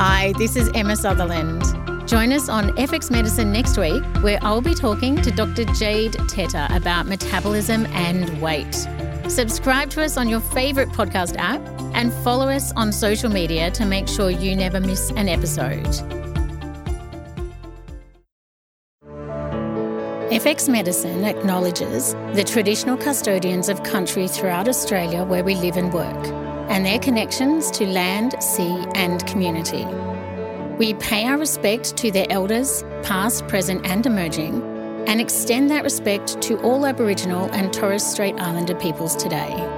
Hi, this is Emma Sutherland. Join us on FX Medicine next week, where I'll be talking to Dr. Jade Teta about metabolism and weight. Subscribe to us on your favourite podcast app and follow us on social media to make sure you never miss an episode. FX Medicine acknowledges the traditional custodians of country throughout Australia where we live and work, and their connections to land, sea, and community. We pay our respect to their elders, past, present, and emerging, and extend that respect to all Aboriginal and Torres Strait Islander peoples today.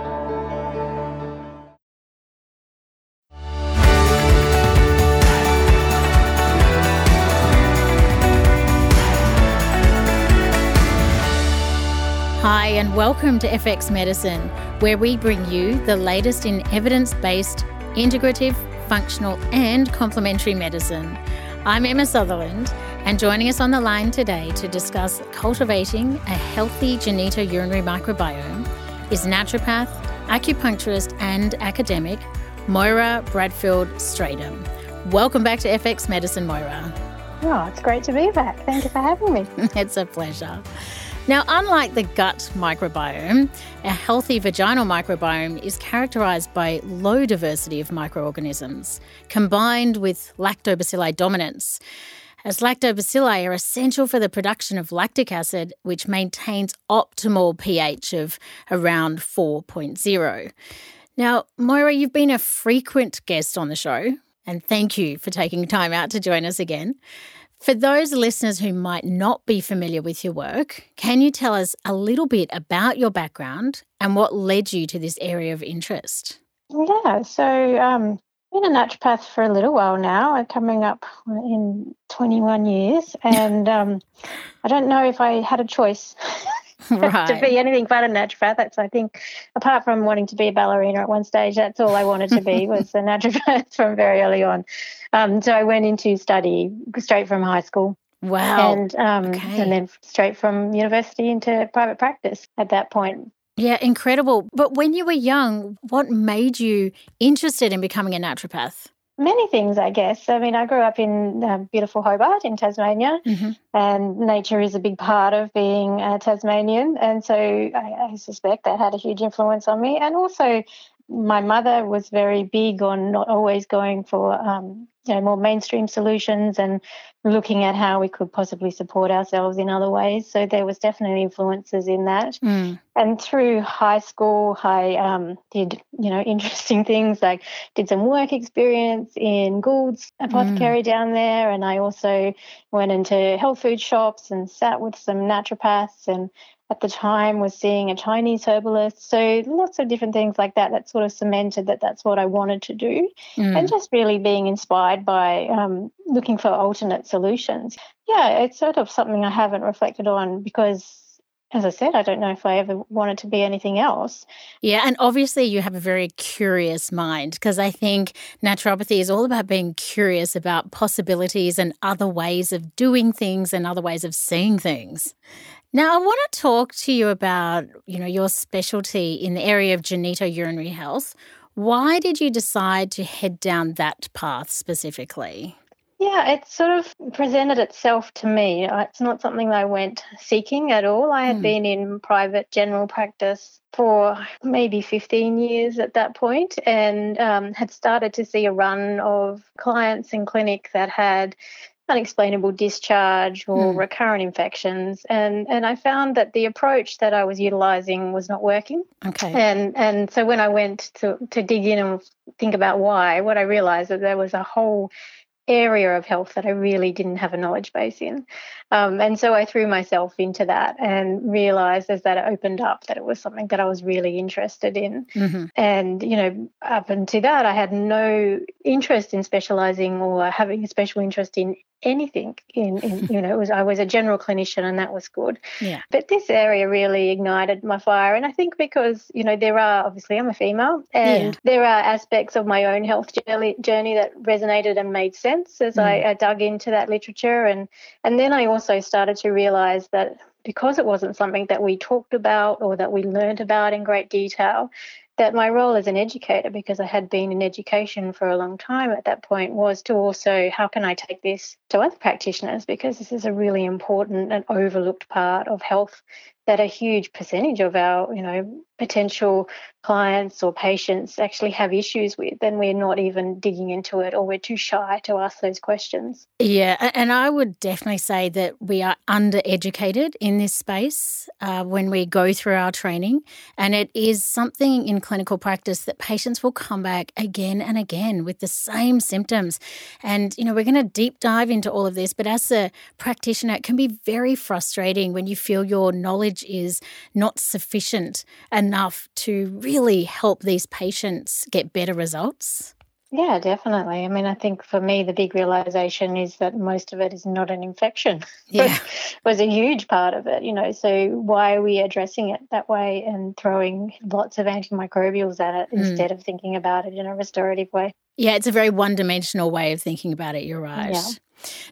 Hi, and welcome to FX Medicine, where we bring you the latest in evidence based, integrative, functional, and complementary medicine. I'm Emma Sutherland, and joining us on the line today to discuss cultivating a healthy genitourinary microbiome is naturopath, acupuncturist, and academic Moira Bradfield Strydom. Welcome back to FX Medicine, Moira. Oh, it's great to be back. Thank you for having me. it's a pleasure. Now, unlike the gut microbiome, a healthy vaginal microbiome is characterized by low diversity of microorganisms, combined with lactobacilli dominance. As lactobacilli are essential for the production of lactic acid, which maintains optimal pH of around 4.0. Now, Moira, you've been a frequent guest on the show, and thank you for taking time out to join us again. For those listeners who might not be familiar with your work, can you tell us a little bit about your background and what led you to this area of interest? Yeah, so um, been a naturopath for a little while now. I'm coming up in 21 years, and um, I don't know if I had a choice right. to be anything but a naturopath. That's I think, apart from wanting to be a ballerina at one stage, that's all I wanted to be was a naturopath from very early on. Um, so I went into study straight from high school. Wow. And um, okay. and then straight from university into private practice at that point. Yeah, incredible. But when you were young, what made you interested in becoming a naturopath? Many things, I guess. I mean, I grew up in uh, beautiful Hobart in Tasmania, mm-hmm. and nature is a big part of being a Tasmanian. And so I, I, suspect that had a huge influence on me. And also, my mother was very big on not always going for um, you know more mainstream solutions and looking at how we could possibly support ourselves in other ways. So there was definitely influences in that. Mm. And through high school, I um, did you know interesting things like did some work experience in Gould's apothecary mm. down there, and I also went into health food shops and sat with some naturopaths and at the time was seeing a Chinese herbalist. So lots of different things like that that sort of cemented that that's what I wanted to do. Mm. And just really being inspired by um, looking for alternate solutions. Yeah, it's sort of something I haven't reflected on because as I said, I don't know if I ever wanted to be anything else. Yeah, and obviously you have a very curious mind because I think naturopathy is all about being curious about possibilities and other ways of doing things and other ways of seeing things. Now, I want to talk to you about, you know, your specialty in the area of genitourinary health. Why did you decide to head down that path specifically? Yeah, it sort of presented itself to me. It's not something I went seeking at all. I had mm. been in private general practice for maybe 15 years at that point and um, had started to see a run of clients in clinic that had unexplainable discharge or mm. recurrent infections and and I found that the approach that I was utilizing was not working okay and and so when I went to to dig in and think about why what I realized that there was a whole area of health that I really didn't have a knowledge base in. Um, and so I threw myself into that and realized as that opened up that it was something that I was really interested in. Mm-hmm. And, you know, up until that, I had no interest in specializing or having a special interest in anything in, in you know it was i was a general clinician and that was good yeah but this area really ignited my fire and i think because you know there are obviously i'm a female and yeah. there are aspects of my own health journey, journey that resonated and made sense as mm. I, I dug into that literature and and then i also started to realize that because it wasn't something that we talked about or that we learned about in great detail that my role as an educator, because I had been in education for a long time at that point, was to also how can I take this to other practitioners? Because this is a really important and overlooked part of health that a huge percentage of our, you know, potential clients or patients actually have issues with, then we're not even digging into it or we're too shy to ask those questions. Yeah, and I would definitely say that we are undereducated in this space uh, when we go through our training. And it is something in clinical practice that patients will come back again and again with the same symptoms. And, you know, we're going to deep dive into all of this, but as a practitioner, it can be very frustrating when you feel your knowledge is not sufficient enough to really help these patients get better results? Yeah, definitely. I mean, I think for me, the big realization is that most of it is not an infection. Yeah. was a huge part of it, you know. So, why are we addressing it that way and throwing lots of antimicrobials at it mm. instead of thinking about it in a restorative way? Yeah, it's a very one dimensional way of thinking about it. You're right. Yeah.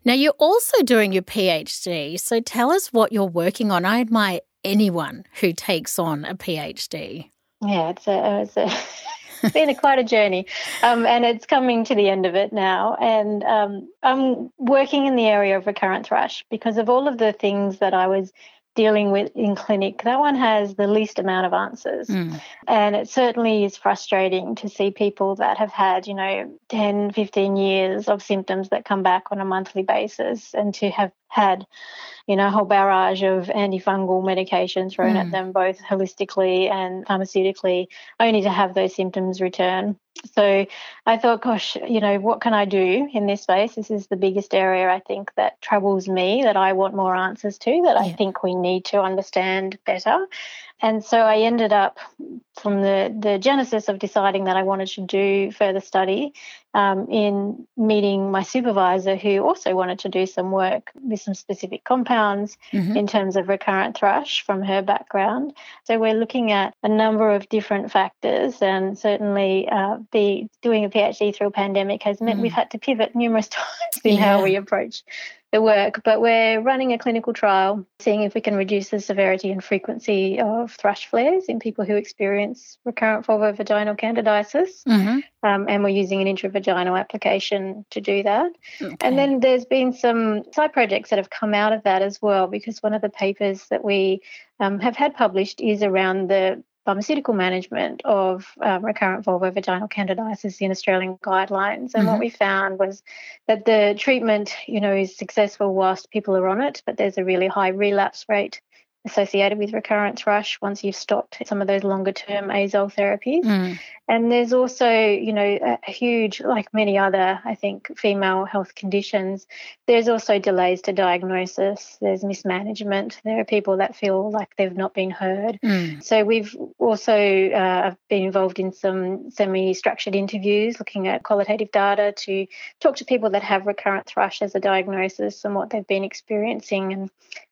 Now, you're also doing your PhD. So, tell us what you're working on. I admire anyone who takes on a PhD. Yeah, it's a, it's a it's been a, quite a journey, um, and it's coming to the end of it now. And um, I'm working in the area of recurrent thrush because of all of the things that I was dealing with in clinic, that one has the least amount of answers. Mm. And it certainly is frustrating to see people that have had, you know, 10, 15 years of symptoms that come back on a monthly basis and to have had, you know, a whole barrage of antifungal medication thrown mm. at them, both holistically and pharmaceutically, only to have those symptoms return. So I thought, gosh, you know, what can I do in this space? This is the biggest area I think that troubles me, that I want more answers to, that yeah. I think we need to understand better. And so I ended up from the, the genesis of deciding that I wanted to do further study um, in meeting my supervisor, who also wanted to do some work with some specific compounds mm-hmm. in terms of recurrent thrush from her background. So we're looking at a number of different factors, and certainly uh, be doing a PhD through a pandemic has meant mm-hmm. we've had to pivot numerous times in yeah. how we approach the work, but we're running a clinical trial seeing if we can reduce the severity and frequency of thrush flares in people who experience recurrent vulvovaginal candidiasis. Mm-hmm. Um, and we're using an intravaginal application to do that. Okay. And then there's been some side projects that have come out of that as well, because one of the papers that we um, have had published is around the pharmaceutical management of um, recurrent vulvovaginal candidiasis in Australian guidelines. And mm-hmm. what we found was that the treatment, you know, is successful whilst people are on it, but there's a really high relapse rate associated with recurrence thrush once you've stopped some of those longer term azole therapies. Mm. And there's also, you know, a, a, huge, like many other, I think, female health conditions, there's also delays to diagnosis, there's mismanagement. There are people that feel like they've not been heard. Mm. So we've also uh, been involved in some semi structured interviews looking at qualitative data to talk to people that have recurrent thrush as a diagnosis and what they've been experiencing and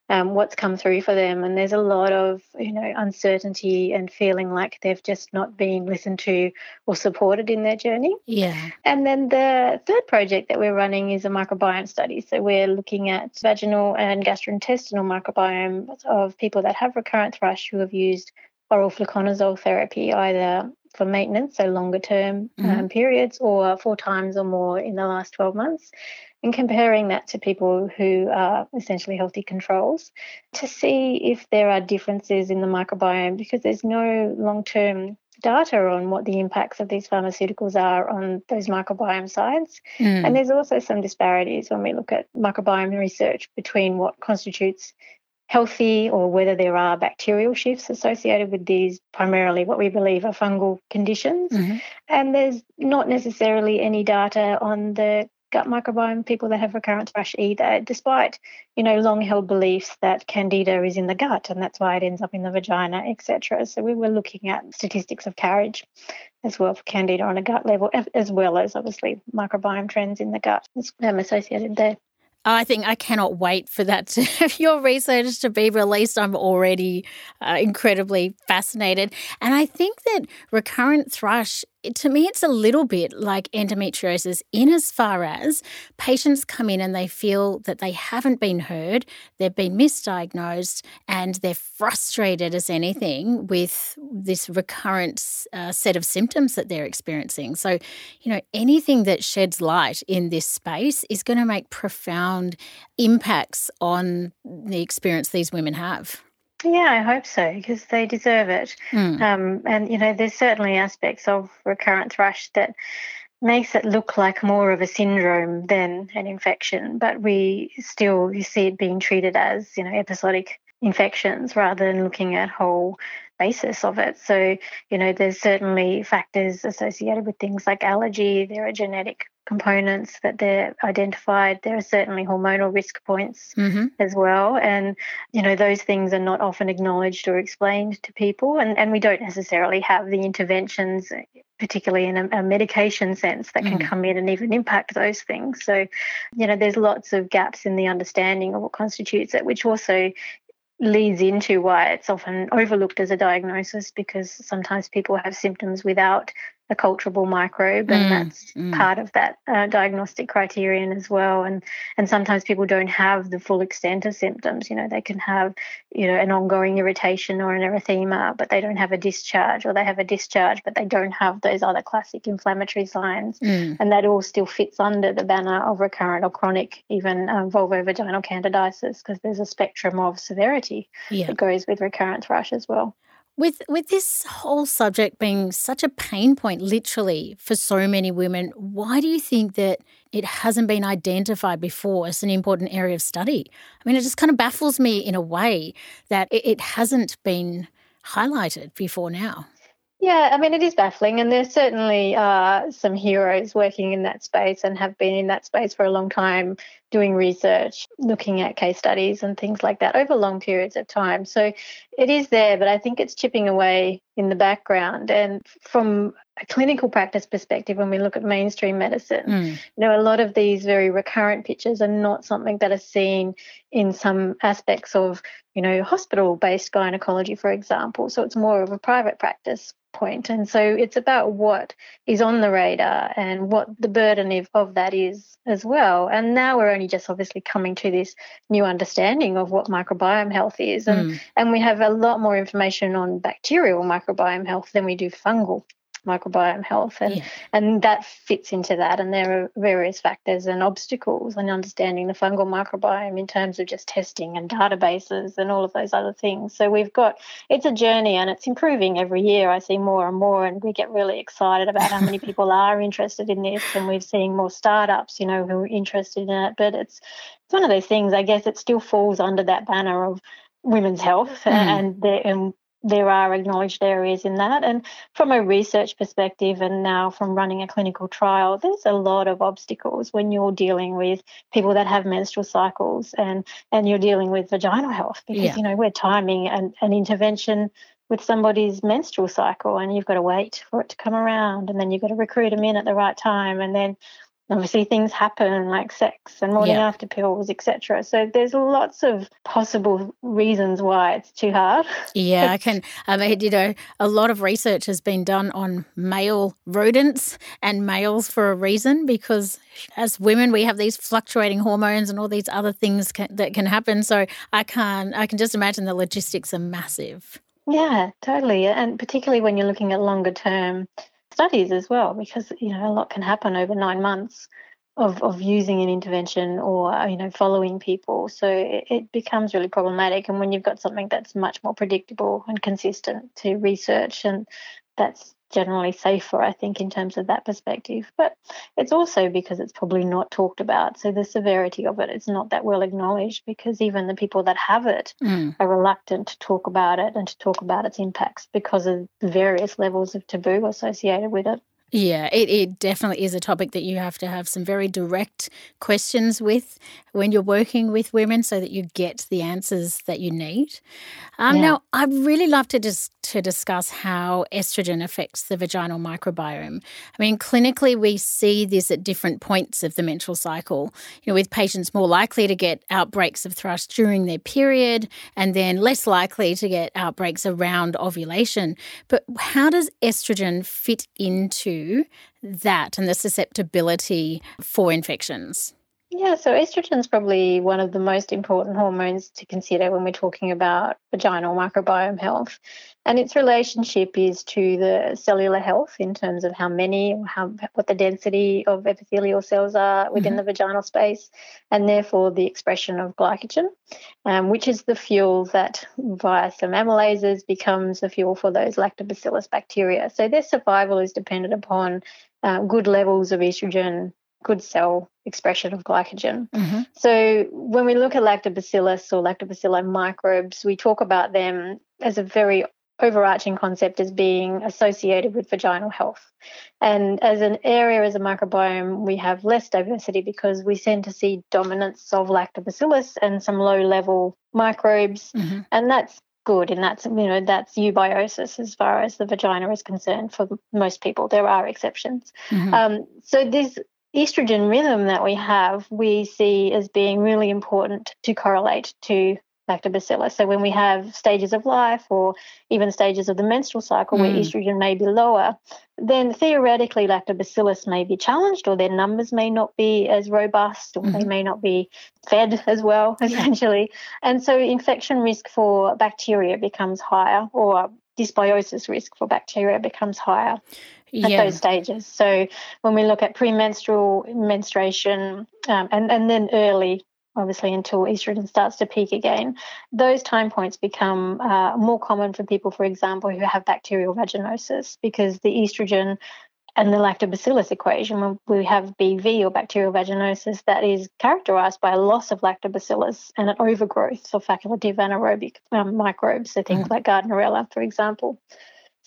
um, what's come through for them. And there's a lot of, you know, uncertainty and feeling like they've just not been listened to or supported in their journey. Yeah. And then the third project that we're running is a microbiome study. So we're looking at vaginal and gastrointestinal microbiome of people that have recurrent thrush who have used oral fluconazole therapy either for maintenance, so longer term mm-hmm. um, periods, or four times or more in the last 12 months and comparing that to people who are essentially healthy controls to see if there are differences in the microbiome because there's no long term data on what the impacts of these pharmaceuticals are on those microbiome sides. Mm. And there's also some disparities when we look at microbiome research between what constitutes healthy or whether there are bacterial shifts associated with these primarily what we believe are fungal conditions. Mm-hmm. And there's not necessarily any data on the gut microbiome, people that have recurrent thrush either, despite, you know, long held beliefs that candida is in the gut and that's why it ends up in the vagina, etc. So we were looking at statistics of carriage as well for candida on a gut level, as well as obviously microbiome trends in the gut um, associated there. I think I cannot wait for that to, your research to be released. I'm already uh, incredibly fascinated. And I think that recurrent thrush to me, it's a little bit like endometriosis in as far as patients come in and they feel that they haven't been heard, they've been misdiagnosed, and they're frustrated as anything with this recurrent uh, set of symptoms that they're experiencing. So, you know, anything that sheds light in this space is going to make profound impacts on the experience these women have. Yeah, I hope so because they deserve it. Mm. Um, and you know, there's certainly aspects of recurrent thrush that makes it look like more of a syndrome than an infection, but we still you see it being treated as you know episodic infections rather than looking at whole basis of it. So, you know, there's certainly factors associated with things like allergy, there are genetic components that they're identified. There are certainly hormonal risk points mm-hmm. as well. And, you know, those things are not often acknowledged or explained to people. And, and we don't necessarily have the interventions, particularly in a, a medication sense, that can mm. come in and even impact those things. So, you know, there's lots of gaps in the understanding of what constitutes it, which also leads into why it's often overlooked as a diagnosis because sometimes people have symptoms without a culturable microbe, and mm, that's mm. part of that uh, diagnostic criterion as well. And and sometimes people don't have the full extent of symptoms. You know, they can have you know an ongoing irritation or an erythema, but they don't have a discharge, or they have a discharge, but they don't have those other classic inflammatory signs, mm. and that all still fits under the banner of recurrent or chronic, even um, vulvovaginal candidiasis, because there's a spectrum of severity yeah. that goes with recurrent thrush as well. With with this whole subject being such a pain point literally for so many women, why do you think that it hasn't been identified before as an important area of study? I mean, it just kind of baffles me in a way that it, it hasn't been highlighted before now. Yeah, I mean, it is baffling, and there's certainly uh, some heroes working in that space and have been in that space for a long time, doing research, looking at case studies and things like that over long periods of time. So it is there, but I think it's chipping away in the background. And from a clinical practice perspective, when we look at mainstream medicine, mm. you know, a lot of these very recurrent pictures are not something that are seen in some aspects of, you know, hospital based gynecology, for example. So it's more of a private practice point. And so it's about what is on the radar and what the burden of, of that is as well. And now we're only just obviously coming to this new understanding of what microbiome health is. And, mm. and we have a lot more information on bacterial microbiome health than we do fungal microbiome health and yeah. and that fits into that and there are various factors and obstacles in understanding the fungal microbiome in terms of just testing and databases and all of those other things so we've got it's a journey and it's improving every year i see more and more and we get really excited about how many people are interested in this and we're seeing more startups you know who are interested in it but it's it's one of those things i guess it still falls under that banner of women's health mm. and, and there are acknowledged areas in that. And from a research perspective, and now from running a clinical trial, there's a lot of obstacles when you're dealing with people that have menstrual cycles and and you're dealing with vaginal health because yeah. you know we're timing an, an intervention with somebody's menstrual cycle and you've got to wait for it to come around and then you've got to recruit them in at the right time and then obviously things happen like sex and morning yeah. after pills etc so there's lots of possible reasons why it's too hard. Yeah i can um, i mean you know a lot of research has been done on male rodents and males for a reason because as women we have these fluctuating hormones and all these other things can, that can happen. So i can't i can just imagine the logistics are massive. Yeah totally. And particularly when you're looking at longer term studies as well, because you know a lot can happen over nine months of of using an intervention or uh, you know following people. So it, it becomes really problematic. And when you've got something that's much more predictable and consistent to research, and that's generally safer, I think, in terms of that perspective. But it's also because it's probably not talked about. So the severity of it is not that well acknowledged because even the people that have it mm. are reluctant to talk about it and to talk about its impacts because of the various levels of taboo associated with it. Yeah, it, it definitely is a topic that you have to have some very direct questions with when you're working with women so that you get the answers that you need. Um, yeah. Now, I'd really love to just to discuss how estrogen affects the vaginal microbiome. I mean, clinically, we see this at different points of the menstrual cycle, you know, with patients more likely to get outbreaks of thrush during their period and then less likely to get outbreaks around ovulation. But how does estrogen fit into that and the susceptibility for infections? Yeah, so estrogen is probably one of the most important hormones to consider when we're talking about vaginal microbiome health. And its relationship is to the cellular health in terms of how many or how what the density of epithelial cells are within mm-hmm. the vaginal space, and therefore the expression of glycogen, um, which is the fuel that via some amylases becomes the fuel for those lactobacillus bacteria. So their survival is dependent upon uh, good levels of estrogen good cell expression of glycogen. Mm-hmm. So when we look at lactobacillus or lactobacilli microbes, we talk about them as a very overarching concept as being associated with vaginal health. And as an area, as a microbiome, we have less diversity because we tend to see dominance of lactobacillus and some low level microbes. Mm-hmm. And that's good and that's you know that's eubiosis as far as the vagina is concerned for most people there are exceptions mm-hmm. um, so this estrogen rhythm that we have, we see as being really important to correlate to lactobacillus. So when we have stages of life or even stages of the menstrual cycle mm. where estrogen may be lower, then theoretically lactobacillus may be challenged or their numbers may not be as robust or mm. they mm-hmm. may not be fed as well, essentially. And so infection risk for bacteria becomes higher or dysbiosis risk for bacteria becomes higher at yeah. those stages. So when we look at premenstrual menstruation um, and, and then early, obviously until estrogen starts to peak again, those time points become uh, more common for people, for example, who have bacterial vaginosis because the estrogen and the lactobacillus equation, when we have BV or bacterial vaginosis, that is characterized by a loss of lactobacillus and an overgrowth of facultative anaerobic um, microbes, so things mm. like Gardnerella, for example.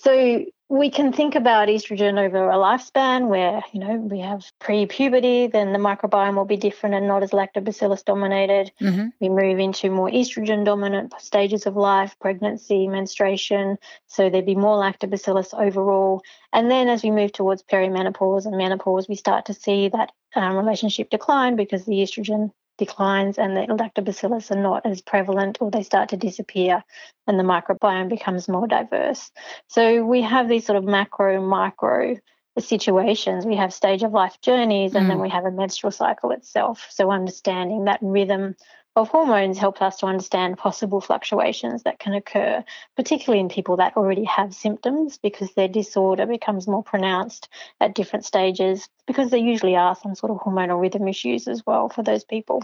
So we can think about estrogen over a lifespan where, you know, we have pre-puberty, then the microbiome will be different and not as lactobacillus dominated. Mm-hmm. We move into more estrogen dominant stages of life, pregnancy, menstruation. So there'd be more lactobacillus overall. And then as we move towards perimenopause and menopause, we start to see that um, relationship decline because the estrogen declines and the lactobacillus are not as prevalent or they start to disappear and the microbiome becomes more diverse. So we have these sort of macro, micro situations. We have stage of life journeys and mm. then we have a menstrual cycle itself. So understanding that rhythm of hormones helps us to understand possible fluctuations that can occur, particularly in people that already have symptoms because their disorder becomes more pronounced at different stages because there usually are some sort of hormonal rhythm issues as well for those people.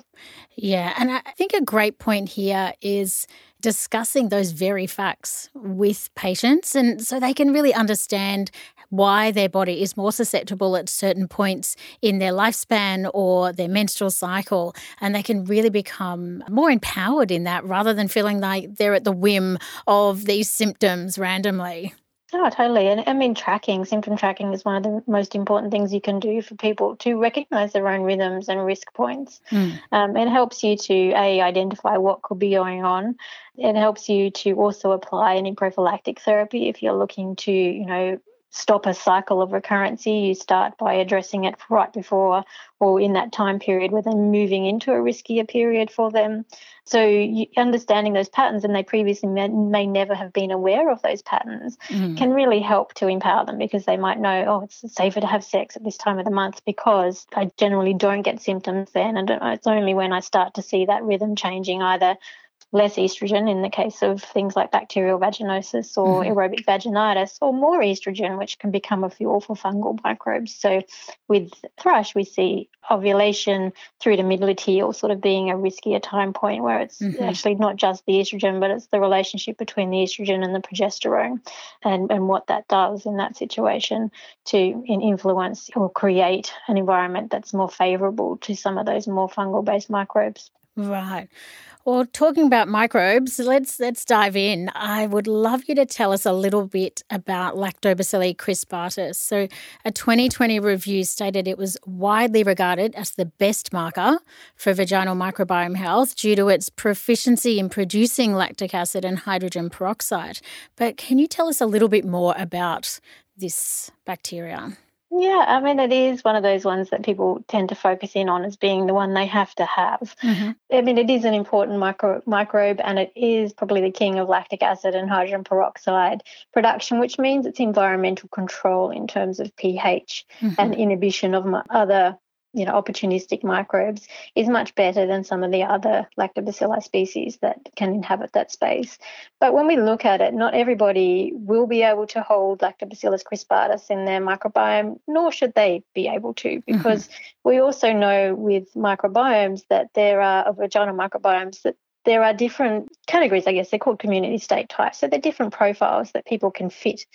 Yeah, and I think a great point here is discussing those very facts with patients and so they can really understand why their body is more susceptible at certain points in their lifespan or their menstrual cycle. And they can really become more empowered in that rather than feeling like they're at the whim of these symptoms randomly. Oh, totally. And I mean, tracking, symptom tracking is one of the most important things you can do for people to recognize their own rhythms and risk points. Mm. Um, it helps you to, A, identify what could be going on. It helps you to also apply any prophylactic therapy if you're looking to, you know, stop a cycle of recurrency, you start by addressing it right before or in that time period where they're moving into a riskier period for them. So, you, understanding those patterns, and they previously may, may, never have been aware of those patterns, mm. can really help to empower them because they might know, oh, it's safer to have sex at this time of the month because I generally don't get symptoms then. And it's only when I start to see that rhythm changing either less estrogen in the case of things like bacterial vaginosis or mm-hmm. aerobic vaginitis, or more estrogen, which can become a fuel for fungal microbes. So, with thrush, we see ovulation through to mid luteal sort of being a riskier time point where it's mm-hmm. actually not just the estrogen, but it's the relationship between the estrogen and the progesterone and, and what that does in that situation to influence or create an environment that's more favorable to some of those more fungal based microbes. Right. Well, talking about microbes, let's let's dive in. I would love you to tell us a little bit about Lactobacilli crispatus. So, a 2020 review stated it was widely regarded as the best marker for vaginal microbiome health due to its proficiency in producing lactic acid and hydrogen peroxide. But can you tell us a little bit more about this bacteria? Yeah, I mean, it is one of those ones that people tend to focus in on as being the one they have to have. Mm-hmm. I mean, it is an important micro, microbe and it is probably the king of lactic acid and hydrogen peroxide production, which means it's environmental control in terms of pH mm-hmm. and inhibition of other you know, opportunistic microbes is much better than some of the other lactobacilli species that can inhabit that space. But when we look at it, not everybody will be able to hold Lactobacillus crispatus in their microbiome, nor should they be able to, mm-hmm. because mm-hmm. we also know with microbiomes that there are vaginal microbiomes that there are different categories, I guess they're called community state types. So they're different profiles that people can fit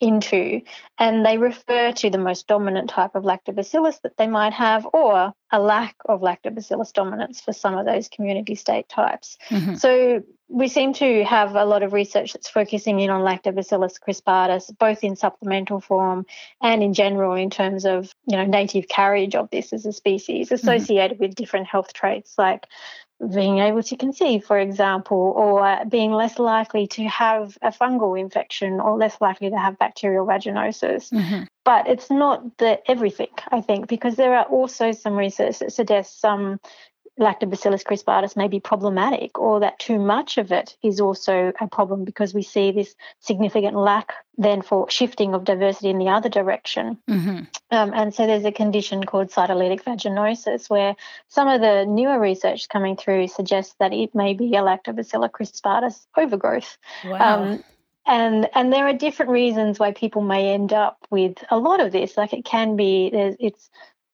into, and they refer to the most dominant type of lactobacillus that they might have, or a lack of lactobacillus dominance for some of those community state types. Mm-hmm. So we seem to have a lot of research that's focusing in on lactobacillus crispatus, both in supplemental form and in general in terms of you know native carriage of this as a species, mm-hmm. associated mm-hmm. with different health traits like being able to conceive, for example, or being less likely to have a fungal infection or less likely to have bacterial vaginosis. Mm-hmm. But it's not the everything, I think, because there are also some research that suggests some lactobacillus crispatus may be problematic or that too much of it is also a problem because we see this significant lack then for shifting of diversity in the other direction. Mm-hmm. Um, and so there's a condition called cytolytic vaginosis where some of the newer research coming through suggests that it may be a lactobacillus crispatus overgrowth. Wow. Um, and and there are different reasons why people may end up with a lot of this like it can be there's it's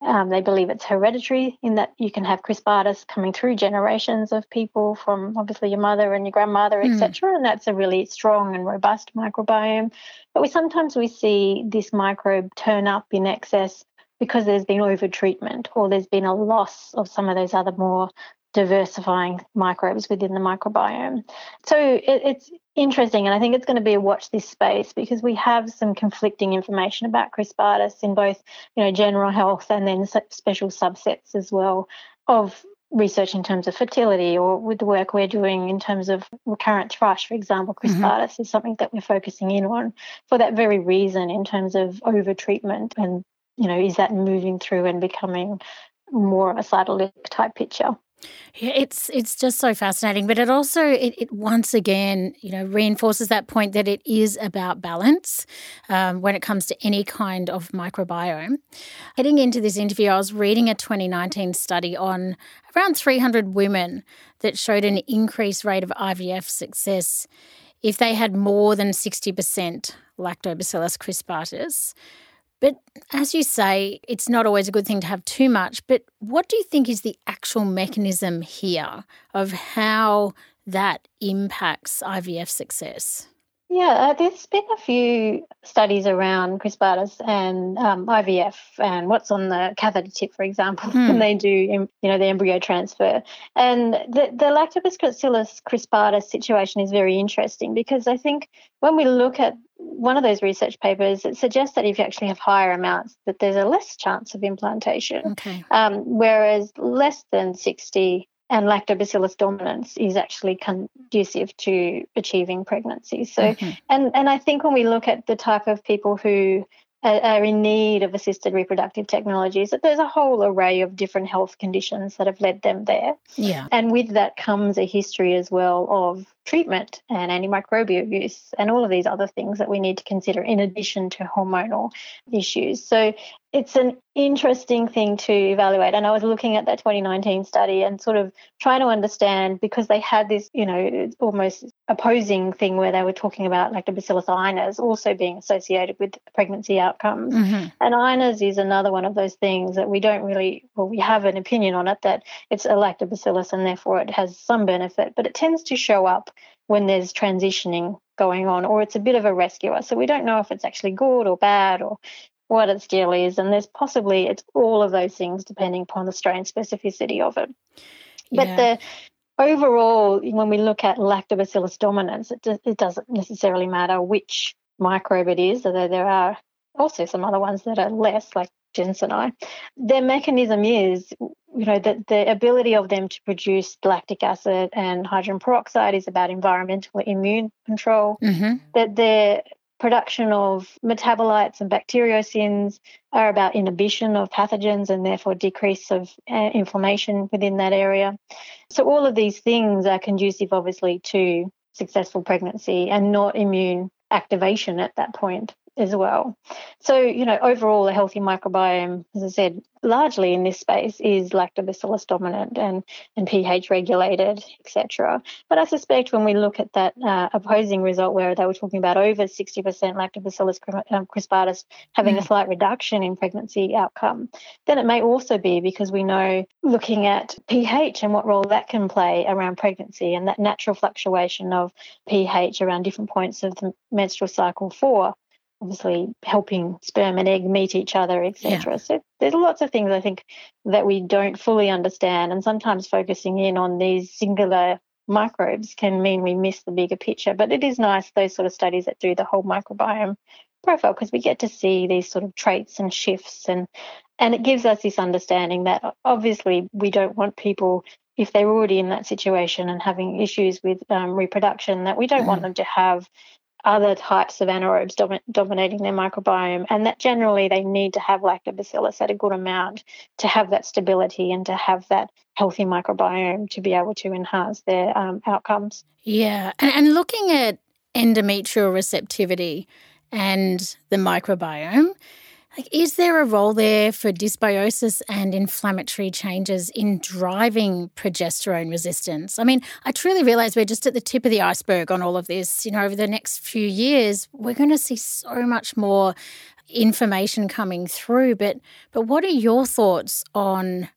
um, they believe it's hereditary in that you can have crispatus coming through generations of people from obviously your mother and your grandmother, mm. etc. And that's a really strong and robust microbiome. But we sometimes we see this microbe turn up in excess because there's been over treatment or there's been a loss of some of those other more diversifying microbes within the microbiome. So it, it's interesting, and I think it's going to be a watch this space because we have some conflicting information about crispatus in both, you know, general health and then special subsets as well of research in terms of fertility or with the work we're doing in terms of recurrent thrush, for example, crispatus mm-hmm. is something that we're focusing in on for that very reason in terms of over treatment and you know, is that moving through and becoming more of a cytolytic type picture? Yeah, it's it's just so fascinating, but it also it, it once again you know reinforces that point that it is about balance um, when it comes to any kind of microbiome. Heading into this interview, I was reading a 2019 study on around 300 women that showed an increased rate of IVF success if they had more than 60% Lactobacillus crispatus but as you say, it's not always a good thing to have too much. But what do you think is the actual mechanism here of how that impacts IVF success? Yeah, uh, there's been a few studies around crispatus and um, IVF and what's on the catheter tip, for example, mm. when they do, you know, the embryo transfer. And the, the Lactobacillus crispatus situation is very interesting because I think when we look at one of those research papers, it suggests that if you actually have higher amounts, that there's a less chance of implantation. Okay. Um, whereas less than 60 and lactobacillus dominance is actually conducive to achieving pregnancy. So, mm-hmm. and and I think when we look at the type of people who are in need of assisted reproductive technologies, that there's a whole array of different health conditions that have led them there. Yeah. And with that comes a history as well of treatment and antimicrobial use and all of these other things that we need to consider in addition to hormonal issues. So it's an interesting thing to evaluate. And I was looking at that 2019 study and sort of trying to understand because they had this, you know, almost opposing thing where they were talking about lactobacillus iners also being associated with pregnancy outcomes. Mm-hmm. And iners is another one of those things that we don't really, well, we have an opinion on it that it's a lactobacillus and therefore it has some benefit, but it tends to show up when there's transitioning going on, or it's a bit of a rescuer. So we don't know if it's actually good or bad or what its deal is. And there's possibly it's all of those things depending upon the strain specificity of it. Yeah. But the overall, when we look at lactobacillus dominance, it, do, it doesn't necessarily matter which microbe it is, although there are also some other ones that are less, like jensenii. Their mechanism is, you know, that the ability of them to produce lactic acid and hydrogen peroxide is about environmental immune control. Mm-hmm. That their production of metabolites and bacteriocins are about inhibition of pathogens and therefore decrease of uh, inflammation within that area. So all of these things are conducive, obviously, to successful pregnancy and not immune activation at that point as well. So, you know, overall, a healthy microbiome, as I said, largely in this space is lactobacillus dominant and, and pH regulated, etc. But I suspect when we look at that uh, opposing result where they were talking about over 60% lactobacillus um, crispatus having mm. a slight reduction in pregnancy outcome, then it may also be because we know looking at pH and what role that can play around pregnancy and that natural fluctuation of pH around different points of the menstrual cycle for obviously helping sperm and egg meet each other, etc. Yeah. So there's lots of things I think that we don't fully understand, and sometimes focusing in on these singular microbes can mean we miss the bigger picture. But it is nice those sort of studies that do the whole microbiome profile because we get to see these sort of traits and shifts and and it gives us this understanding that obviously we don't want people if they're already in that situation and having issues with um, reproduction that we don't mm. want them to have other types of anaerobes dom- dominating their microbiome, and that generally they need to have lactobacillus at a good amount to have that stability and to have that healthy microbiome to be able to enhance their um, outcomes. Yeah, and, and looking at endometrial receptivity and the microbiome, like, is there a role there for dysbiosis and inflammatory changes in driving progesterone resistance? I mean, I truly realize we're just at the tip of the iceberg on all of this. You know, over the next few years, we're going to see so much more information coming through. But but what are your thoughts on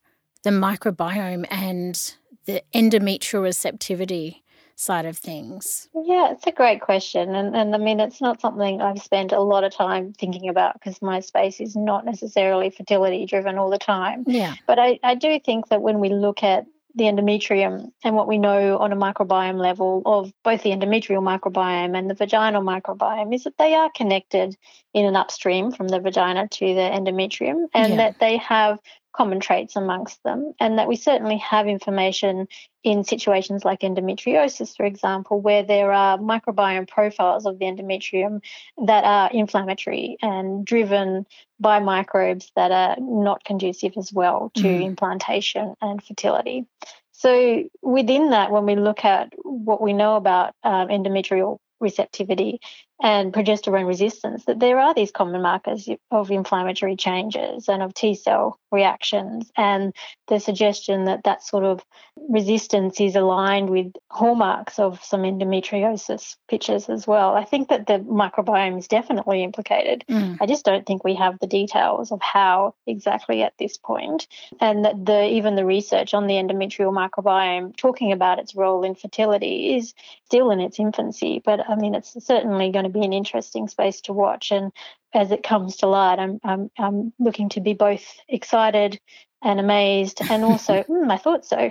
the microbiome and the endometrial receptivity side of things? Yeah, it's a great question. And, and I mean, it's not something I've spent a lot of time thinking about because my space is not necessarily fertility driven all the time. Yeah. But I, I do think that when we look at the endometrium and what we know on a microbiome level of both the endometrial microbiome and the vaginal microbiome is that they are connected in an upstream from the vagina to the endometrium and yeah. that they have common traits amongst them, and that we certainly have information in situations like endometriosis, for example, where there are microbiome profiles of the endometrium that are inflammatory and driven by microbes that are not conducive as well to mm. implantation and fertility. So, within that, when we look at what we know about um, endometrial receptivity and progesterone resistance, that there are these common markers of inflammatory changes and of T cell reactions, and the suggestion that that sort of resistance is aligned with hallmarks of some endometriosis pictures as well. I think that the microbiome is definitely implicated. Mm. I just don't think we have the details of how exactly at this point, and that the even the research on the endometrial microbiome talking about its role in fertility is still in its infancy. But I mean, it's certainly going to be an interesting space to watch. And as it comes to light, I'm, I'm, I'm looking to be both excited and amazed and also mm, i thought so.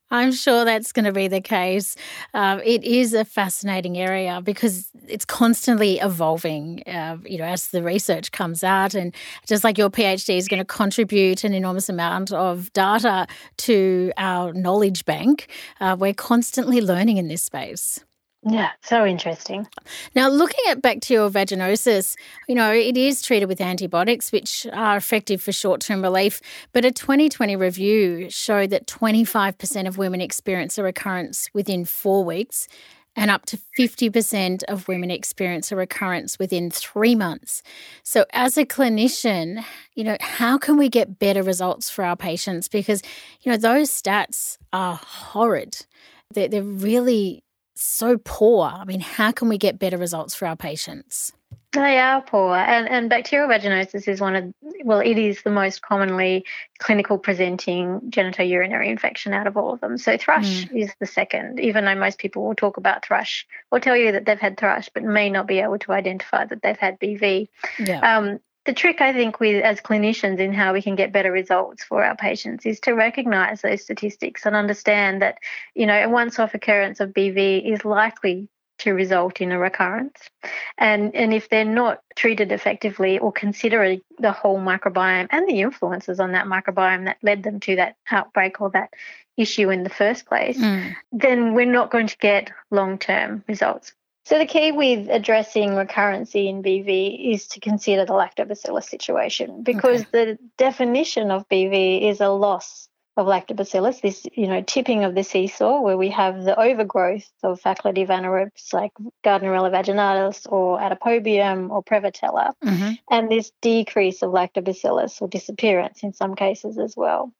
I'm sure that's going to be the case. Um, it is a fascinating area because it's constantly evolving uh, you know as the research comes out. And just like your phd is going to contribute an enormous amount of data to our knowledge bank uh, we're constantly learning in this space yeah, so interesting. Now, looking at bacterial vaginosis, you know, it is treated with antibiotics, which are effective for short term relief. But a 2020 review showed that 25% of women experience a recurrence within four weeks, and up to 50% of women experience a recurrence within three months. So, as a clinician, you know, how can we get better results for our patients? Because, you know, those stats are horrid. They're, they're really so poor. I mean, how can we get better results for our patients? They are poor, and, and bacterial vaginosis is one of, well, it is the most commonly clinical presenting genitourinary infection out of all of them. So, thrush mm. is the second, even though most people will talk about thrush or tell you that they've had thrush, but may not be able to identify that they've had BV. Yeah. Um, the trick I think with as clinicians in how we can get better results for our patients is to recognize those statistics and understand that you know a once off occurrence of BV is likely to result in a recurrence and and if they're not treated effectively or considering the whole microbiome and the influences on that microbiome that led them to that outbreak or that issue in the first place mm. then we're not going to get long term results So the key with addressing recurrency in BV is to consider the lactobacillus situation because okay. the definition of BV is a loss of lactobacillus, this you know tipping of the seesaw where we have the overgrowth of facultative anaerobes like Gardnerella vaginalis or Atopobium or Prevotella, mm-hmm. and this decrease of lactobacillus or disappearance in some cases as well.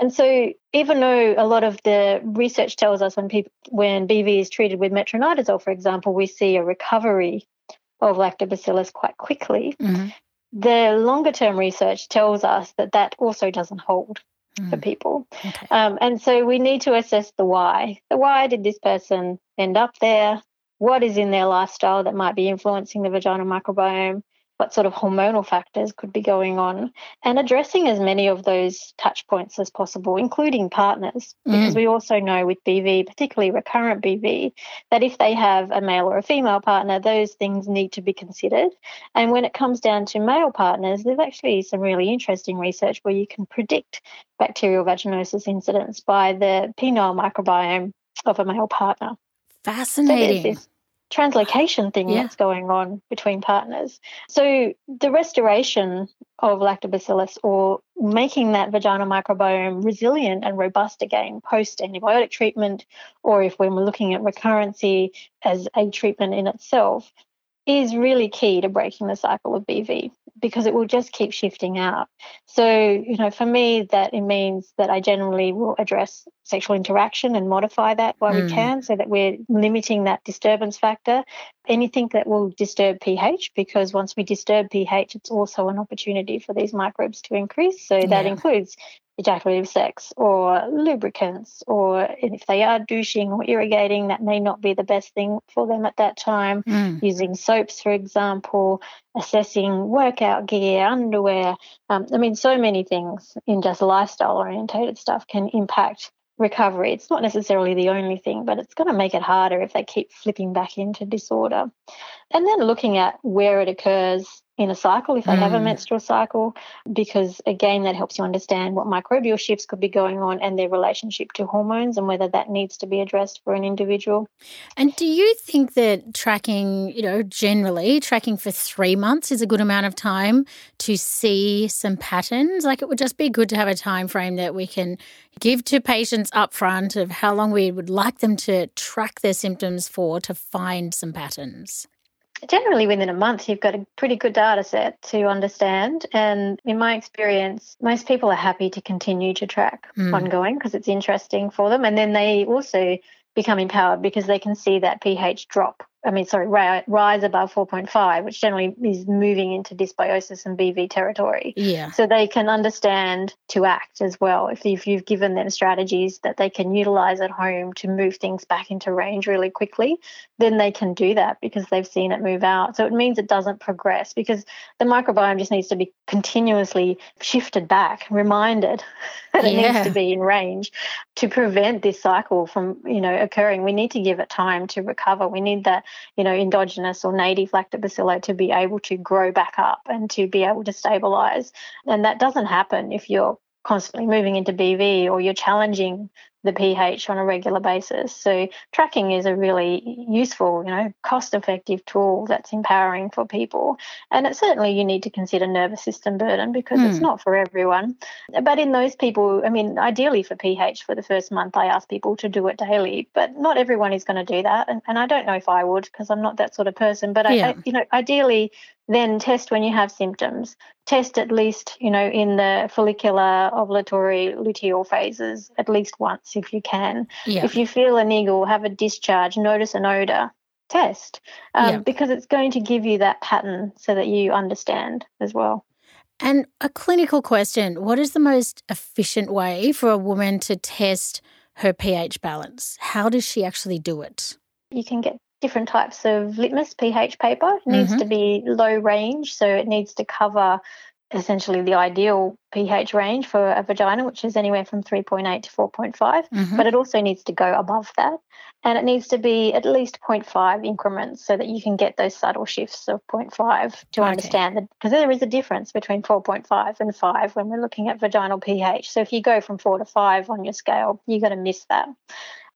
And so, even though a lot of the research tells us when people when BV is treated with metronidazole, for example, we see a recovery of lactobacillus quite quickly. Mm-hmm. The longer term research tells us that that also doesn't hold mm. for people. Okay. Um, and so we need to assess the why. The why did this person end up there? What is in their lifestyle that might be influencing the vaginal microbiome? What sort of hormonal factors could be going on, and addressing as many of those touch points as possible, including partners, because mm. we also know with BV, particularly recurrent BV, that if they have a male or a female partner, those things need to be considered. And when it comes down to male partners, there's actually some really interesting research where you can predict bacterial vaginosis incidence by the penile microbiome of a male partner. Fascinating. So translocation thing yeah. that's going on between partners. So the restoration of lactobacillus or making that vaginal microbiome resilient and robust again post antibiotic treatment, or if when we're looking at recurrency as a treatment in itself, is really key to breaking the cycle of BV because it will just keep shifting out. So, you know, for me, that it means that I generally will address sexual interaction and modify that while mm. we can so that we're limiting that disturbance factor. Anything that will disturb pH, because once we disturb pH, it's also an opportunity for these microbes to increase. So that yeah. includes ejaculative sex or lubricants, or if they are douching or irrigating, that may not be the best thing for them at that time. Mm. Using soaps, for example, assessing workout gear, underwear. Um, I mean, so many things in just lifestyle orientated stuff can impact recovery. It's not necessarily the only thing, but it's going to make it harder if they keep flipping back into disorder. And then looking at where it occurs in a cycle if they mm. have a mm. menstrual cycle, because again, that helps you understand what microbial shifts could be going on and their relationship to hormones and whether that needs to be addressed for an individual. And do you think that tracking, you know, generally tracking for three months is a good amount of time to see some patterns? Like it would just be good to have a time frame that we can give to patients upfront of how long we would like them to track their symptoms for to find some patterns generally within a month you've got a pretty good data set to understand and in my experience most people are happy to continue to track mm. ongoing because it's interesting for them and then they also become empowered because they can see that ph drop I mean, sorry, rise above 4.5, which generally is moving into dysbiosis and BV territory. Yeah. So they can understand to act as well. If, if you've given them strategies that they can utilize at home to move things back into range really quickly, then they can do that because they've seen it move out. So it means it doesn't progress because the microbiome just needs to be continuously shifted back, reminded that it needs to be in range to prevent this cycle from, you know, occurring. We need to give it time to recover. We need that you know, endogenous or native lactobacilli to be able to grow back up and to be able to stabilize. And that doesn't happen if you're constantly moving into BV or you're challenging the pH on a regular basis. So tracking is a really useful, you know, cost-effective tool that's empowering for people. And it, certainly you need to consider nervous system burden because mm. it's hmm. not for everyone. But in those people, I mean, ideally for pH for the first month, I ask people to do it daily, but not everyone is going to do that. And, and I don't know if I would because I'm not that sort of person. But yeah. I, I, you know, ideally then test when you have symptoms. Test at least, you know, in the follicular, ovulatory, luteal phases at least once if you can. Yeah. If you feel a niggle, have a discharge, notice an odor, test um, yeah. because it's going to give you that pattern so that you understand as well. And a clinical question What is the most efficient way for a woman to test her pH balance? How does she actually do it? You can get different types of litmus pH paper. It needs mm-hmm. to be low range, so it needs to cover essentially the ideal pH range for a vagina, which is anywhere from 3.8 to 4.5, mm-hmm. but it also needs to go above that. And it needs to be at least 0.5 increments so that you can get those subtle shifts of 0.5 to okay. understand that, because there is a difference between 4.5 and 5 when we're looking at vaginal pH. So if you go from 4 to 5 on your scale, you're going to miss that.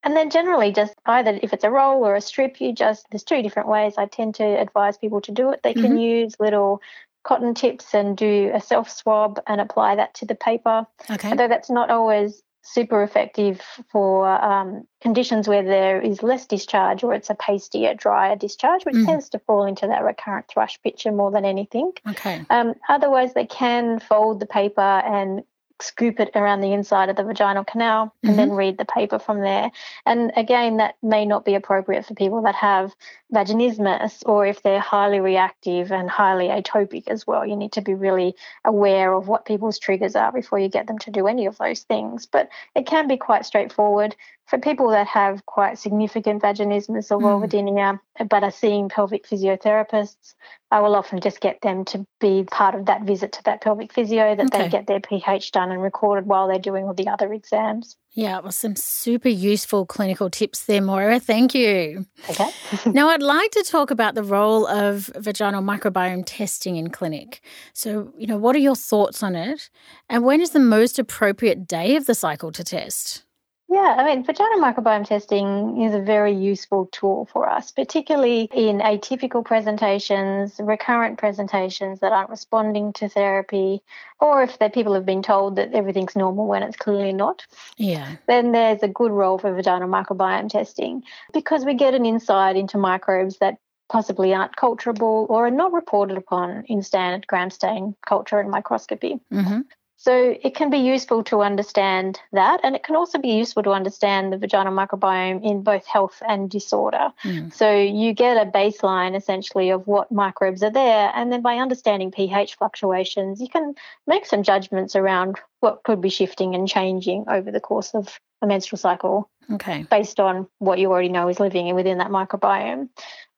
And then generally, just either if it's a roll or a strip, you just, there's two different ways I tend to advise people to do it. They can mm-hmm. use little cotton tips and do a self swab and apply that to the paper. Okay. Although that's not always super effective for um, conditions where there is less discharge or it's a pastier, drier discharge, which mm. tends to fall into that recurrent thrush picture more than anything. Okay. Um, otherwise, they can fold the paper and scoop it around the inside of the vaginal canal mm-hmm. and then mm-hmm. read the paper from there. And again, that may not be appropriate for people that have vaginismus or if they're highly reactive and highly atopic as well. You need to be really aware of what people's triggers are before you get them to do any of those things. But it can be quite straightforward for people that have quite significant vaginismus or mm. vulvodynia but are seeing pelvic physiotherapists, I will often just get them to be part of that visit to that pelvic physio, that okay. they get their pH done and recorded while they're doing all the other exams. Yeah, well, some super useful clinical tips there, Moira. Thank you. Okay. now, I'd like to talk about the role of vaginal microbiome testing in clinic. So, you know, what are your thoughts on it? And when is the most appropriate day of the cycle to test? Yeah, I mean, vaginal microbiome testing is a very useful tool for us, particularly in atypical presentations, recurrent presentations that aren't responding to therapy, or if the people have been told that everything's normal when it's clearly not. Yeah. Then there's a good role for vaginal microbiome testing because we get an insight into microbes that possibly aren't culturable or are not reported upon in standard gram stain culture and microscopy. Mm-hmm. So it can be useful to understand that, and it can also be useful to understand the vaginal microbiome in both health and disorder. Mm. So you get a baseline essentially of what microbes are there, and then by understanding pH fluctuations, you can make some judgments around what could be shifting and changing over the course of a menstrual cycle. Okay. Based on what you already know is living within that microbiome.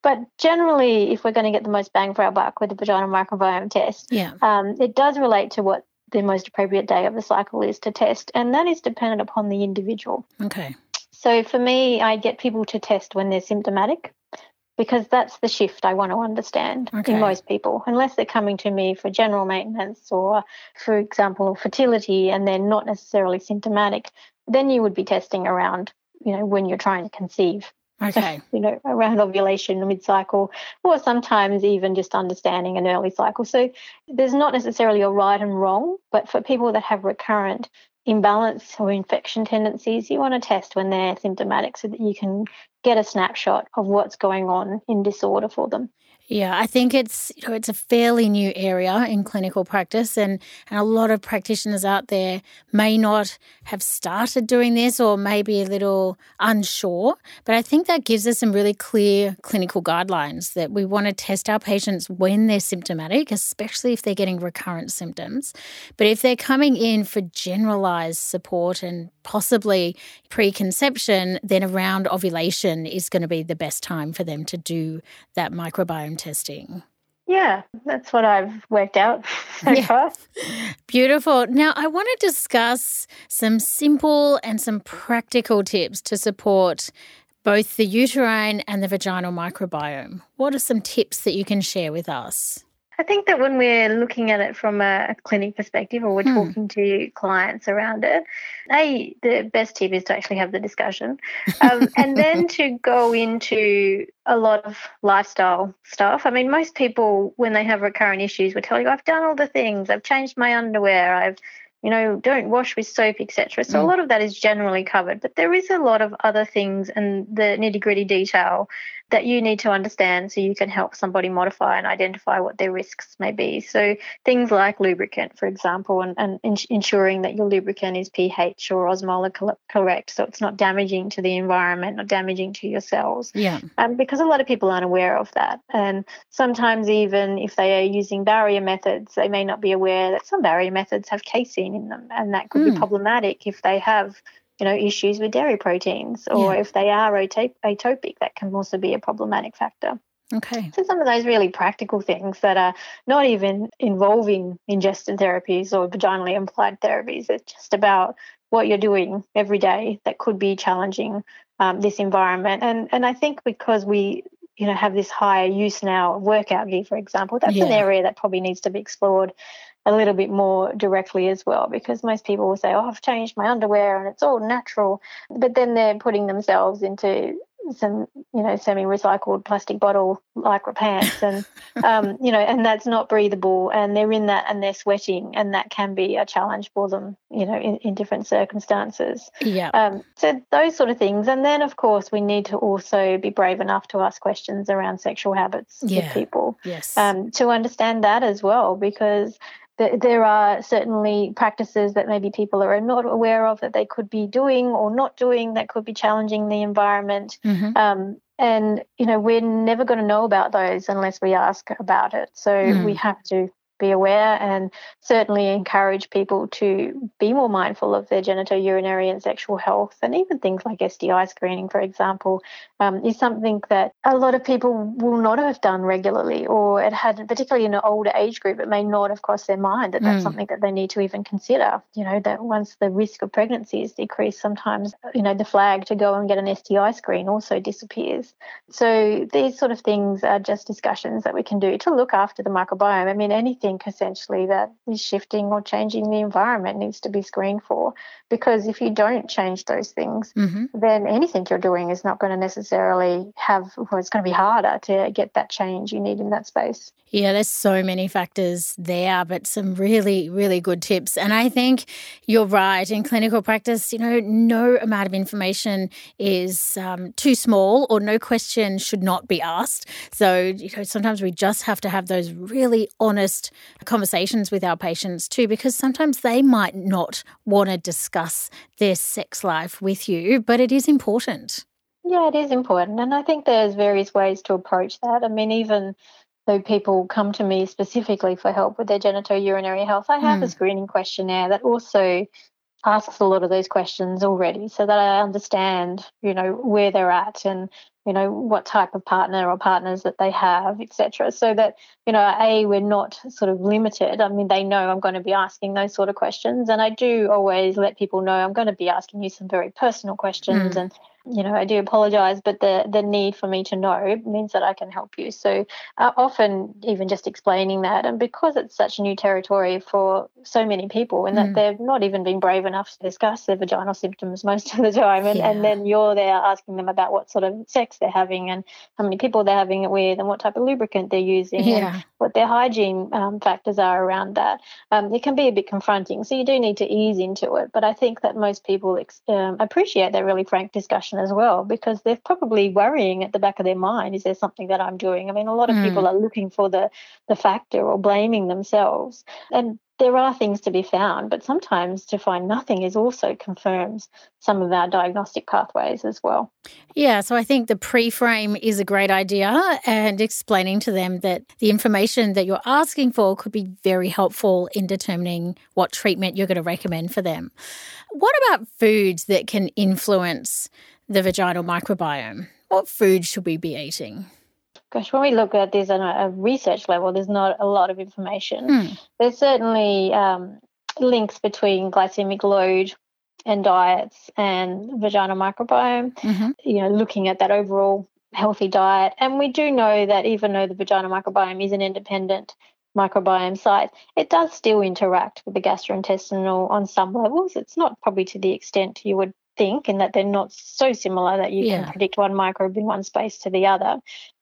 But generally, if we're going to get the most bang for our buck with the vaginal microbiome test, yeah. Um, it does relate to what the most appropriate day of the cycle is to test, and that is dependent upon the individual. Okay. So for me, I get people to test when they're symptomatic because that's the shift I want to understand okay. in most people, unless they're coming to me for general maintenance or, for example, fertility and they're not necessarily symptomatic. Then you would be testing around, you know, when you're trying to conceive. Okay. you know, around ovulation, mid cycle, or sometimes even just understanding an early cycle. So there's not necessarily a right and wrong, but for people that have recurrent imbalance or infection tendencies, you want to test when they're symptomatic so that you can get a snapshot of what's going on in disorder for them. Yeah, I think it's you know it's a fairly new area in clinical practice, and and a lot of practitioners out there may not have started doing this or may be a little unsure. But I think that gives us some really clear clinical guidelines that we want to test our patients when they're symptomatic, especially if they're getting recurrent symptoms. But if they're coming in for generalized support and possibly preconception, then around ovulation is going to be the best time for them to do that microbiome testing. Yeah, that's what I've worked out so yeah. far. Beautiful. Now, I want to discuss some simple and some practical tips to support both the uterine and the vaginal microbiome. What are some tips that you can share with us? I think that when we're looking at it from a clinic perspective or we're hmm. talking to clients around it, a the best tip is to actually have the discussion, um, and then to go into a lot of lifestyle stuff. I mean, most people when they have recurrent issues will tell you, "I've done all the things. I've changed my underwear. I've you know, don't wash with soap, etc. So mm. a lot of that is generally covered, but there is a lot of other things and the nitty gritty detail that you need to understand so you can help somebody modify and identify what their risks may be. So things like lubricant, for example, and, and in, ensuring that your lubricant is pH or osmolar correct, so it's not damaging to the environment, not damaging to your cells. Yeah. Um, because a lot of people aren't aware of that, and sometimes even if they are using barrier methods, they may not be aware that some barrier methods have casein in them, and that could mm. be hmm. problematic if they have you know issues with dairy proteins, or yeah. if they are atopic, that can also be a problematic factor. Okay. So some of those really practical things that are not even involving ingestion therapies or vaginally applied therapies. It's just about what you're doing every day that could be challenging um, this environment. And and I think because we you know have this higher use now of workout gear, for example, that's yeah. an area that probably needs to be explored a little bit more directly as well because most people will say, Oh, I've changed my underwear and it's all natural. But then they're putting themselves into some you know semi-recycled plastic bottle lycra pants and um, you know and that's not breathable and they're in that and they're sweating and that can be a challenge for them you know in, in different circumstances yeah um, so those sort of things and then of course we need to also be brave enough to ask questions around sexual habits yeah. with people yes um, to understand that as well because there are certainly practices that maybe people are not aware of that they could be doing or not doing that could be challenging the environment. Mm-hmm. Um, and, you know, we're never going to know about those unless we ask about it. So mm. we have to be aware and certainly encourage people to be more mindful of their genitourinary and sexual health. And even things like STI screening, for example, um, is something that a lot of people will not have done regularly, or it had, particularly in an older age group, it may not have crossed their mind that that's mm. something that they need to even consider. You know, that once the risk of pregnancy is decreased, sometimes, you know, the flag to go and get an STI screen also disappears. So these sort of things are just discussions that we can do to look after the microbiome. I mean, anything essentially that is shifting or changing the environment needs to be screened for. Because if you don't change those things, mm-hmm. then anything you're doing is not going to necessarily have, well, it's going to be harder to get that change you need in that space. Yeah, there's so many factors there, but some really, really good tips. And I think you're right. In clinical practice, you know, no amount of information is um, too small or no question should not be asked. So, you know, sometimes we just have to have those really honest conversations with our patients too, because sometimes they might not want to discuss their sex life with you, but it is important. Yeah, it is important. And I think there's various ways to approach that. I mean, even though people come to me specifically for help with their genitourinary health, I have mm. a hmm. screening questionnaire that also asks a lot of those questions already so that I understand, you know, where they're at and, you know, what type of partner or partners that they have, etc. So that, you know, A, we're not sort of limited. I mean, they know I'm going to be asking those sort of questions. And I do always let people know I'm going to be asking you some very personal questions mm. and you know, I do apologize, but the the need for me to know means that I can help you. So uh, often, even just explaining that, and because it's such new territory for so many people, and mm. that they've not even been brave enough to discuss their vaginal symptoms most of the time, and, yeah. and then you're there asking them about what sort of sex they're having, and how many people they're having it with, and what type of lubricant they're using, yeah. and what their hygiene um, factors are around that. Um, it can be a bit confronting, so you do need to ease into it. But I think that most people ex- um, appreciate that really frank discussion as well because they're probably worrying at the back of their mind is there something that i'm doing i mean a lot of mm. people are looking for the the factor or blaming themselves and there are things to be found, but sometimes to find nothing is also confirms some of our diagnostic pathways as well. Yeah, so I think the pre frame is a great idea and explaining to them that the information that you're asking for could be very helpful in determining what treatment you're going to recommend for them. What about foods that can influence the vaginal microbiome? What food should we be eating? Gosh, when we look at this on a, research level, there's not a lot of information. Hmm. There's certainly um, links between glycemic load and diets and vaginal microbiome, mm-hmm. you know, looking at that overall healthy diet. And we do know that even though the vaginal microbiome is an independent microbiome site, it does still interact with the gastrointestinal on some levels. It's not probably to the extent you would think, and that they're not so similar that you yeah. can predict one microbe in one space to the other.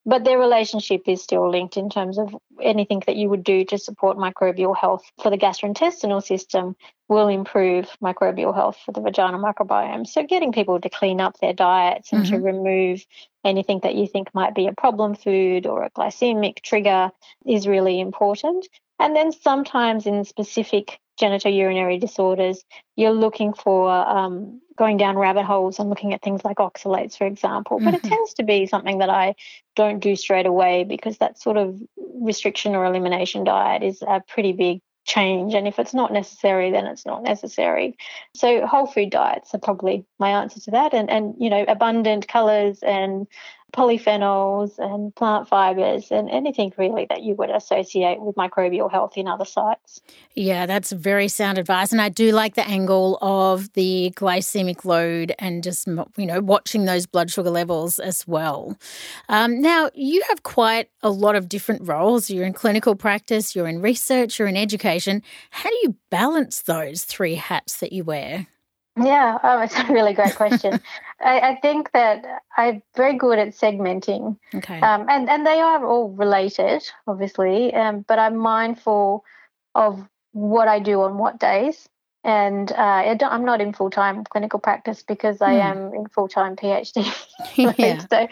But their relationship is still linked in terms of anything that you would do to support microbial health for the gastrointestinal system will improve microbial health for the vaginal microbiome. So, getting people to clean up their diets and mm-hmm. to remove anything that you think might be a problem food or a glycemic trigger is really important. And then sometimes in specific genitourinary disorders, you're looking for um, going down rabbit holes and looking at things like oxalates, for example. But mm-hmm. it tends to be something that I don't do straight away because that sort of restriction or elimination diet is a pretty big change. And if it's not necessary, then it's not necessary. So whole food diets are probably my answer to that. And and you know, abundant colours and polyphenols and plant fibers and anything really that you would associate with microbial health in other sites. Yeah, that's very sound advice. And I do like the angle of the glycemic load and just, you know, watching those blood sugar levels as well. Um, now, you have quite a lot of different roles. You're in clinical practice, you're in research, you're in education. How do you balance those three hats that you wear? Yeah, oh, it's a really great question. I, I, think that I'm very good at segmenting. Okay. Um, and, and they are all related, obviously, um, but I'm mindful of what I do on what days. And uh, I'm not in full time clinical practice because I hmm. am in full time PhD. yeah. so,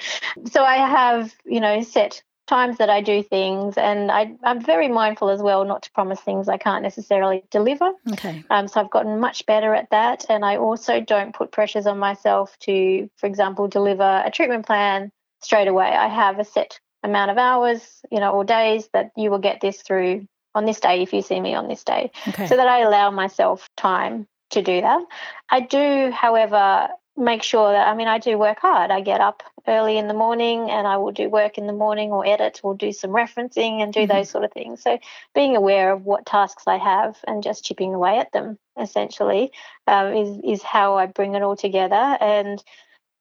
so I have, you know, set times that I do things, and I, am very mindful as well not to promise things I can't necessarily deliver. Okay. Um, so I've gotten much better at that, and I also don't put pressures on myself to, for example, deliver a treatment plan straight away. I have a set amount of hours, you know, or days that you will get this through on this day if you see me on this day, okay. so that I allow myself time to do that. I do, however, make sure that I mean I do work hard. I get up early in the morning and I will do work in the morning or edit or do some referencing and do mm-hmm. those sort of things. So being aware of what tasks I have and just chipping away at them essentially um, is is how I bring it all together. And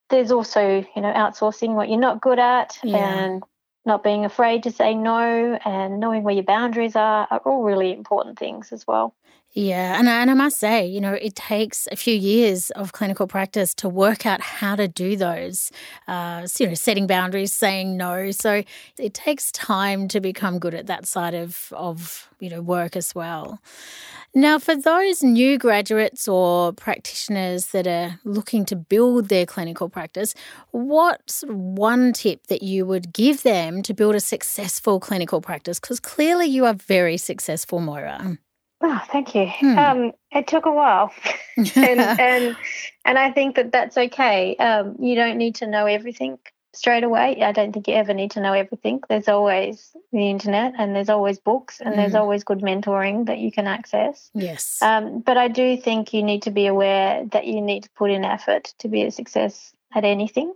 there's also you know outsourcing what you're not good at yeah. and not being afraid to say no and knowing where your boundaries are are all really important things as well. Yeah, and I, and I must say, you know, it takes a few years of clinical practice to work out how to do those. Uh, you know, setting boundaries, saying no. So it takes time to become good at that side of of you know work as well. Now, for those new graduates or practitioners that are looking to build their clinical practice, what's one tip that you would give them to build a successful clinical practice? Because clearly you are very successful, Moira. Oh, thank you. Hmm. Um, it took a while, and, and and I think that that's okay. Um, you don't need to know everything straight away. I don't think you ever need to know everything. There's always the internet, and there's always books, and mm. there's always good mentoring that you can access. Yes. Um, but I do think you need to be aware that you need to put in effort to be a success at anything,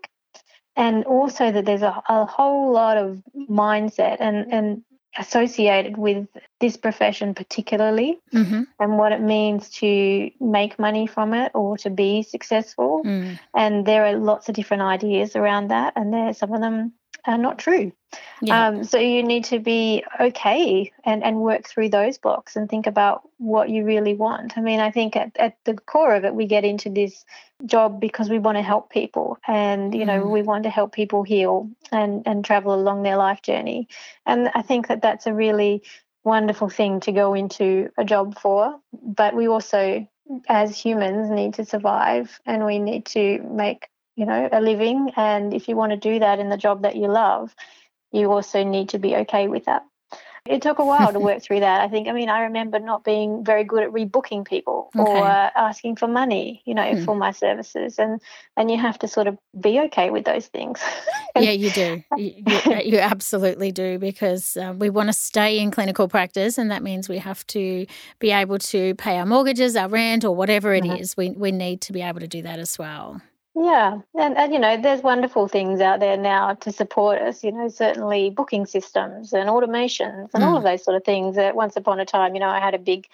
and also that there's a, a whole lot of mindset and and associated with this profession particularly mm-hmm. and what it means to make money from it or to be successful mm. and there are lots of different ideas around that and there some of them are not true yeah. um, so you need to be okay and, and work through those blocks and think about what you really want i mean i think at, at the core of it we get into this job because we want to help people and you know mm. we want to help people heal and and travel along their life journey and i think that that's a really wonderful thing to go into a job for but we also as humans need to survive and we need to make you know a living and if you want to do that in the job that you love you also need to be okay with that it took a while to work through that. I think, I mean, I remember not being very good at rebooking people okay. or asking for money, you know, mm. for my services. And, and you have to sort of be okay with those things. yeah, you do. You, you, you absolutely do because uh, we want to stay in clinical practice. And that means we have to be able to pay our mortgages, our rent, or whatever it mm-hmm. is. We, we need to be able to do that as well. Yeah, and, and you know, there's wonderful things out there now to support us. You know, certainly booking systems and automations and mm. all of those sort of things. That once upon a time, you know, I had a big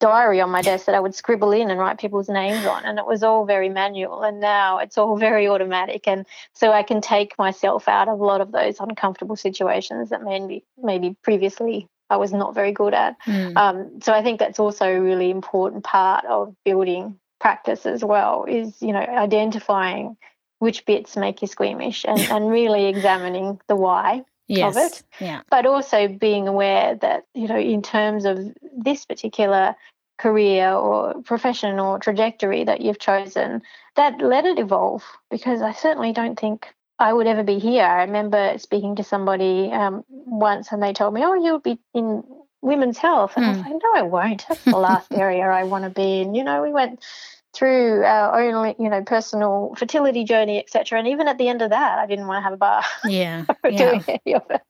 diary on my desk that I would scribble in and write people's names on, and it was all very manual. And now it's all very automatic, and so I can take myself out of a lot of those uncomfortable situations that maybe maybe previously I was not very good at. Mm. Um, so I think that's also a really important part of building practice as well is you know identifying which bits make you squeamish and, and really examining the why yes. of it yeah but also being aware that you know in terms of this particular career or profession or trajectory that you've chosen that let it evolve because i certainly don't think I would ever be here. I remember speaking to somebody um, once and they told me, Oh, you'll be in women's health. And mm. I was hmm. like, no, I won't. That's the last area I want to be in. You know, we went through our own, you know, personal fertility journey, etc. And even at the end of that, I didn't want to have a bar. Yeah, doing yeah. any of it.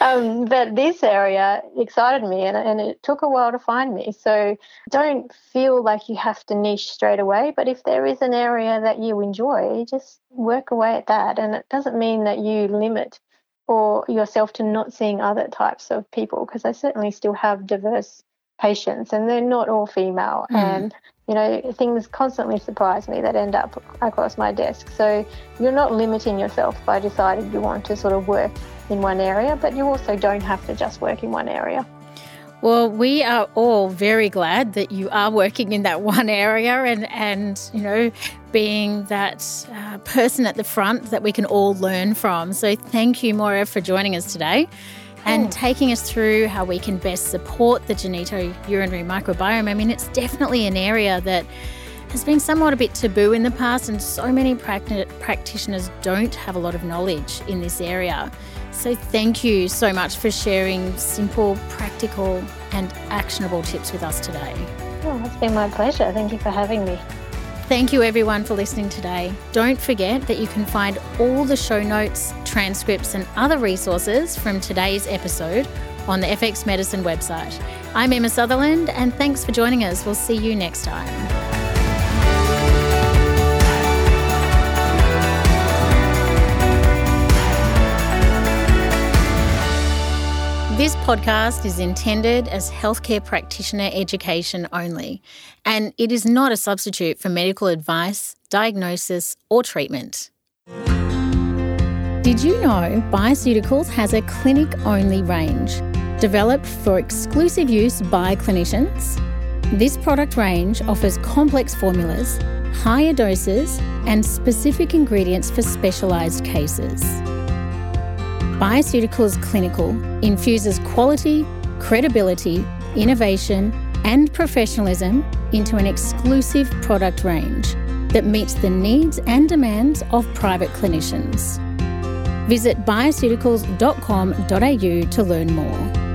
Um, but this area excited me, and, and it took a while to find me. So don't feel like you have to niche straight away. But if there is an area that you enjoy, just work away at that. And it doesn't mean that you limit or yourself to not seeing other types of people, because I certainly still have diverse patients, and they're not all female. Mm. And you know, things constantly surprise me that end up across my desk. So you're not limiting yourself by deciding you want to sort of work in one area, but you also don't have to just work in one area. Well, we are all very glad that you are working in that one area and, and you know, being that uh, person at the front that we can all learn from. So thank you, Moira, for joining us today and taking us through how we can best support the Genito urinary microbiome. I mean, it's definitely an area that has been somewhat a bit taboo in the past, and so many practitioners don't have a lot of knowledge in this area. So, thank you so much for sharing simple, practical, and actionable tips with us today. Oh, it's been my pleasure. Thank you for having me. Thank you everyone for listening today. Don't forget that you can find all the show notes, transcripts, and other resources from today's episode on the FX Medicine website. I'm Emma Sutherland, and thanks for joining us. We'll see you next time. This podcast is intended as healthcare practitioner education only, and it is not a substitute for medical advice, diagnosis, or treatment. Did you know Bioceuticals has a clinic only range developed for exclusive use by clinicians? This product range offers complex formulas, higher doses, and specific ingredients for specialised cases. Bioceuticals Clinical infuses quality, credibility, innovation, and professionalism into an exclusive product range that meets the needs and demands of private clinicians. Visit bioceuticals.com.au to learn more.